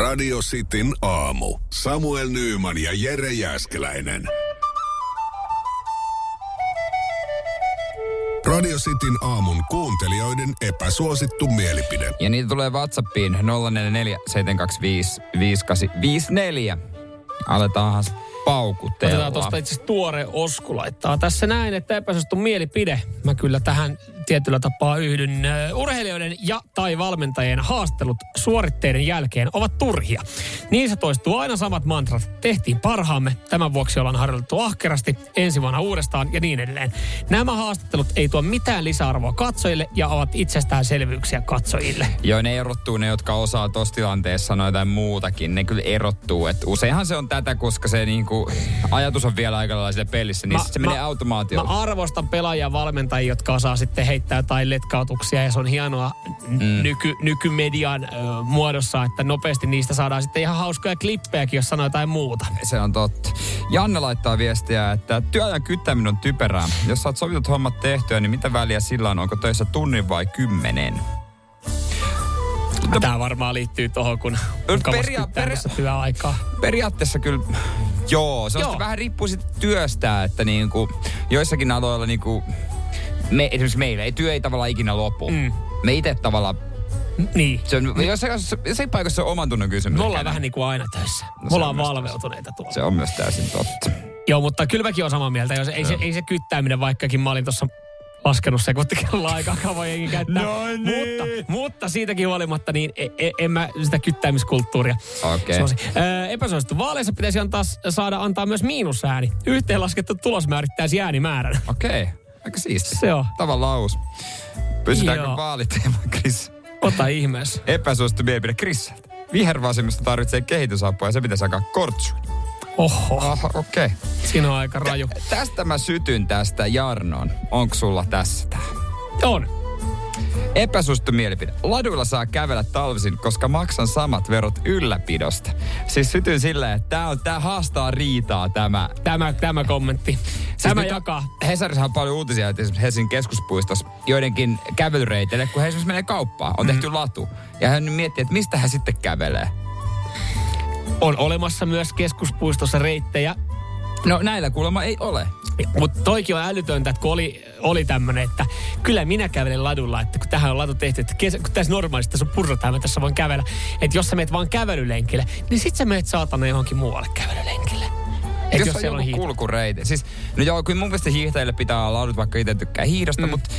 Radio Cityn aamu. Samuel Nyyman ja Jere Jäskeläinen. Radio Cityn aamun kuuntelijoiden epäsuosittu mielipide. Ja niitä tulee Whatsappiin 044 725 5854. Aletaanhan paukutella. Otetaan tuosta itse tuore Osku laittaa tässä näin, että epäsuosittu mielipide. Mä kyllä tähän tietyllä tapaa yhdyn. Urheilijoiden ja tai valmentajien haastelut suoritteiden jälkeen ovat turhia. Niissä toistuu aina samat mantrat. Tehtiin parhaamme, tämän vuoksi ollaan harjoitettu ahkerasti, ensi vuonna uudestaan ja niin edelleen. Nämä haastattelut ei tuo mitään lisäarvoa katsojille ja ovat itsestäänselvyyksiä katsojille. Joo, ne erottuu ne, jotka osaa tuossa tilanteessa sanoa jotain muutakin. Ne kyllä erottuu. Et useinhan se on tätä, koska se niinku, ajatus on vielä aika lailla pelissä, niin sit se menee automaatioon. Mä arvostan pelaajia valmentajia, jotka osaa sitten heittää jotain letkautuksia ja se on hienoa mm. nyky, nykymedian ö, muodossa, että nopeasti niistä saadaan sitten ihan hauskoja klippejäkin, jos sanoo jotain muuta. Se on totta. Janne laittaa viestiä, että työajan kyttäminen on typerää. Jos saat sovitut hommat tehtyä, niin mitä väliä sillä on? Onko töissä tunnin vai kymmenen? Tämä varmaan liittyy tuohon, kun peria- peria- työaikaa. Periaatteessa kyllä, joo. Se on Joo. vähän riippuu sitten työstä, että niinku, joissakin aloilla niinku, me, esimerkiksi meillä ei työ ei tavallaan ikinä lopu. Mm. Me itse tavallaan, Niin. se on, jossain, jossain paikassa on oman tunnon kysymys. Me ollaan vähän niin kuin aina töissä. No Me se ollaan valveutuneita tuolla. Se on myös täysin totta. Joo, mutta kyllä mäkin olen samaa mieltä. Jos ei, se, ei se kyttääminen, vaikkakin mä olin tuossa laskenut sekuntikelloa aikaa kauan jengi käyttää. No niin. mutta, mutta siitäkin huolimatta, niin e, e, en mä sitä kyttäämiskulttuuria Okei. suosi. Öö, epäsuosittu vaaleissa pitäisi antaa, saada antaa myös miinusääni. Yhteenlaskettu tulos määrittäisi äänimäärän. Okei, aika siisti. Se on. Tavallaan uusi. Pysytäänkö Joo. vaaliteema, Chris? Ota ihmeessä. Epäsuosittu mielipide Chris. Vihervasemmisto tarvitsee kehitysapua ja se pitäisi alkaa kortsuun. Oho, Aha, okei. Okay. siinä on aika raju. Tästä mä sytyn tästä Jarnon. Onko sulla tässä tää? On. Epäsuosittu mielipide. Laduilla saa kävellä talvisin, koska maksan samat verot ylläpidosta. Siis sytyn silleen, että tää, on, tää haastaa riitaa tämä. Tämä, tämä kommentti. Siis Tämä jakaa. Hesarissa on paljon uutisia, että esimerkiksi Helsingin keskuspuistossa joidenkin kävelyreiteille, kun he esimerkiksi menee kauppaan, on tehty latu. Ja hän miettii, että mistä hän sitten kävelee. On olemassa myös keskuspuistossa reittejä, No näillä kuulemma ei ole. Mutta toikin on älytöntä, että kun oli, oli tämmöinen, että kyllä minä kävelen ladulla, että kun tähän on latu tehty, että kesä, kun tässä normaalisti tässä on purrataan, mä tässä voin kävellä. Että jos sä meet vaan kävelylenkille, niin sit sä meet saatana johonkin muualle kävelylenkille. Et jos, jos, on siellä on joku hiihto. kulkureiti. Siis, no joo, kyllä mun mielestä hiihtäjille pitää olla laudut, vaikka itse tykkää hiihdosta, mm. mutta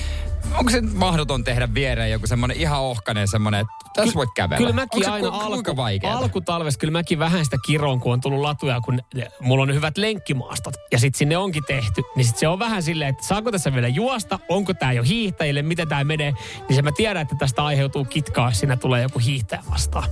onko se mahdoton tehdä viereen joku semmonen ihan ohkainen semmonen, että tässä voit kävellä? Kyllä Onko mäkin se aina ku- alku, alkutalvesta, kyllä mäkin vähän sitä kiroon, kun on tullut latuja, kun mulla on hyvät lenkkimaastot. Ja sitten sinne onkin tehty. Niin sit se on vähän silleen, että saako tässä vielä juosta, onko tämä jo hiihtäjille, miten tämä menee. Niin se mä tiedän, että tästä aiheutuu kitkaa, jos siinä tulee joku hiihtäjä vastaan.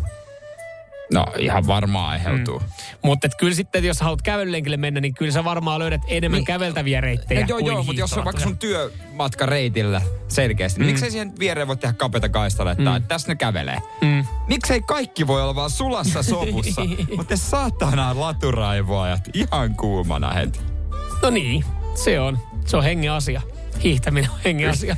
No ihan varmaan aiheutuu. Mm. Mutta kyllä sitten, jos haluat kävelylenkille mennä, niin kyllä sä varmaan löydät enemmän Niin. niin, käveltäviä reittejä joo, kuin joo, mutta jos on vaikka sun työmatka reitillä selkeästi, mm. niin miksei siihen viereen voi tehdä kapeita kaistalle, että mm. tässä ne kävelee? Mm. Miksei kaikki voi olla vaan sulassa sopussa, mutta te saatana laturaivoajat ihan kuumana heti. No niin, se on. Se on hengen asia. Hiihtäminen on hengen asia.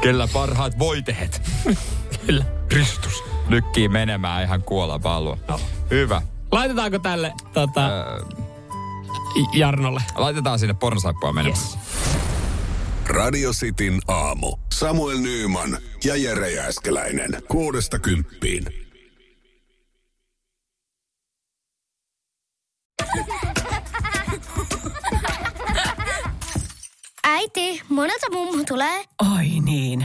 Kellä parhaat voitehet. Kyllä. Kristus. Lykkii menemään ihan kuolla palloa. No. Hyvä. Laitetaanko tälle tota, Öö, Jarnolle? laitetaan sinne pornosaippua menemään. Yes. Radio Cityn aamu. Samuel Nyyman ja Jere Jäskeläinen. Kuudesta kymppiin. Äiti, monelta mummu tulee? Oi niin.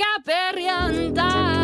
caperrianta.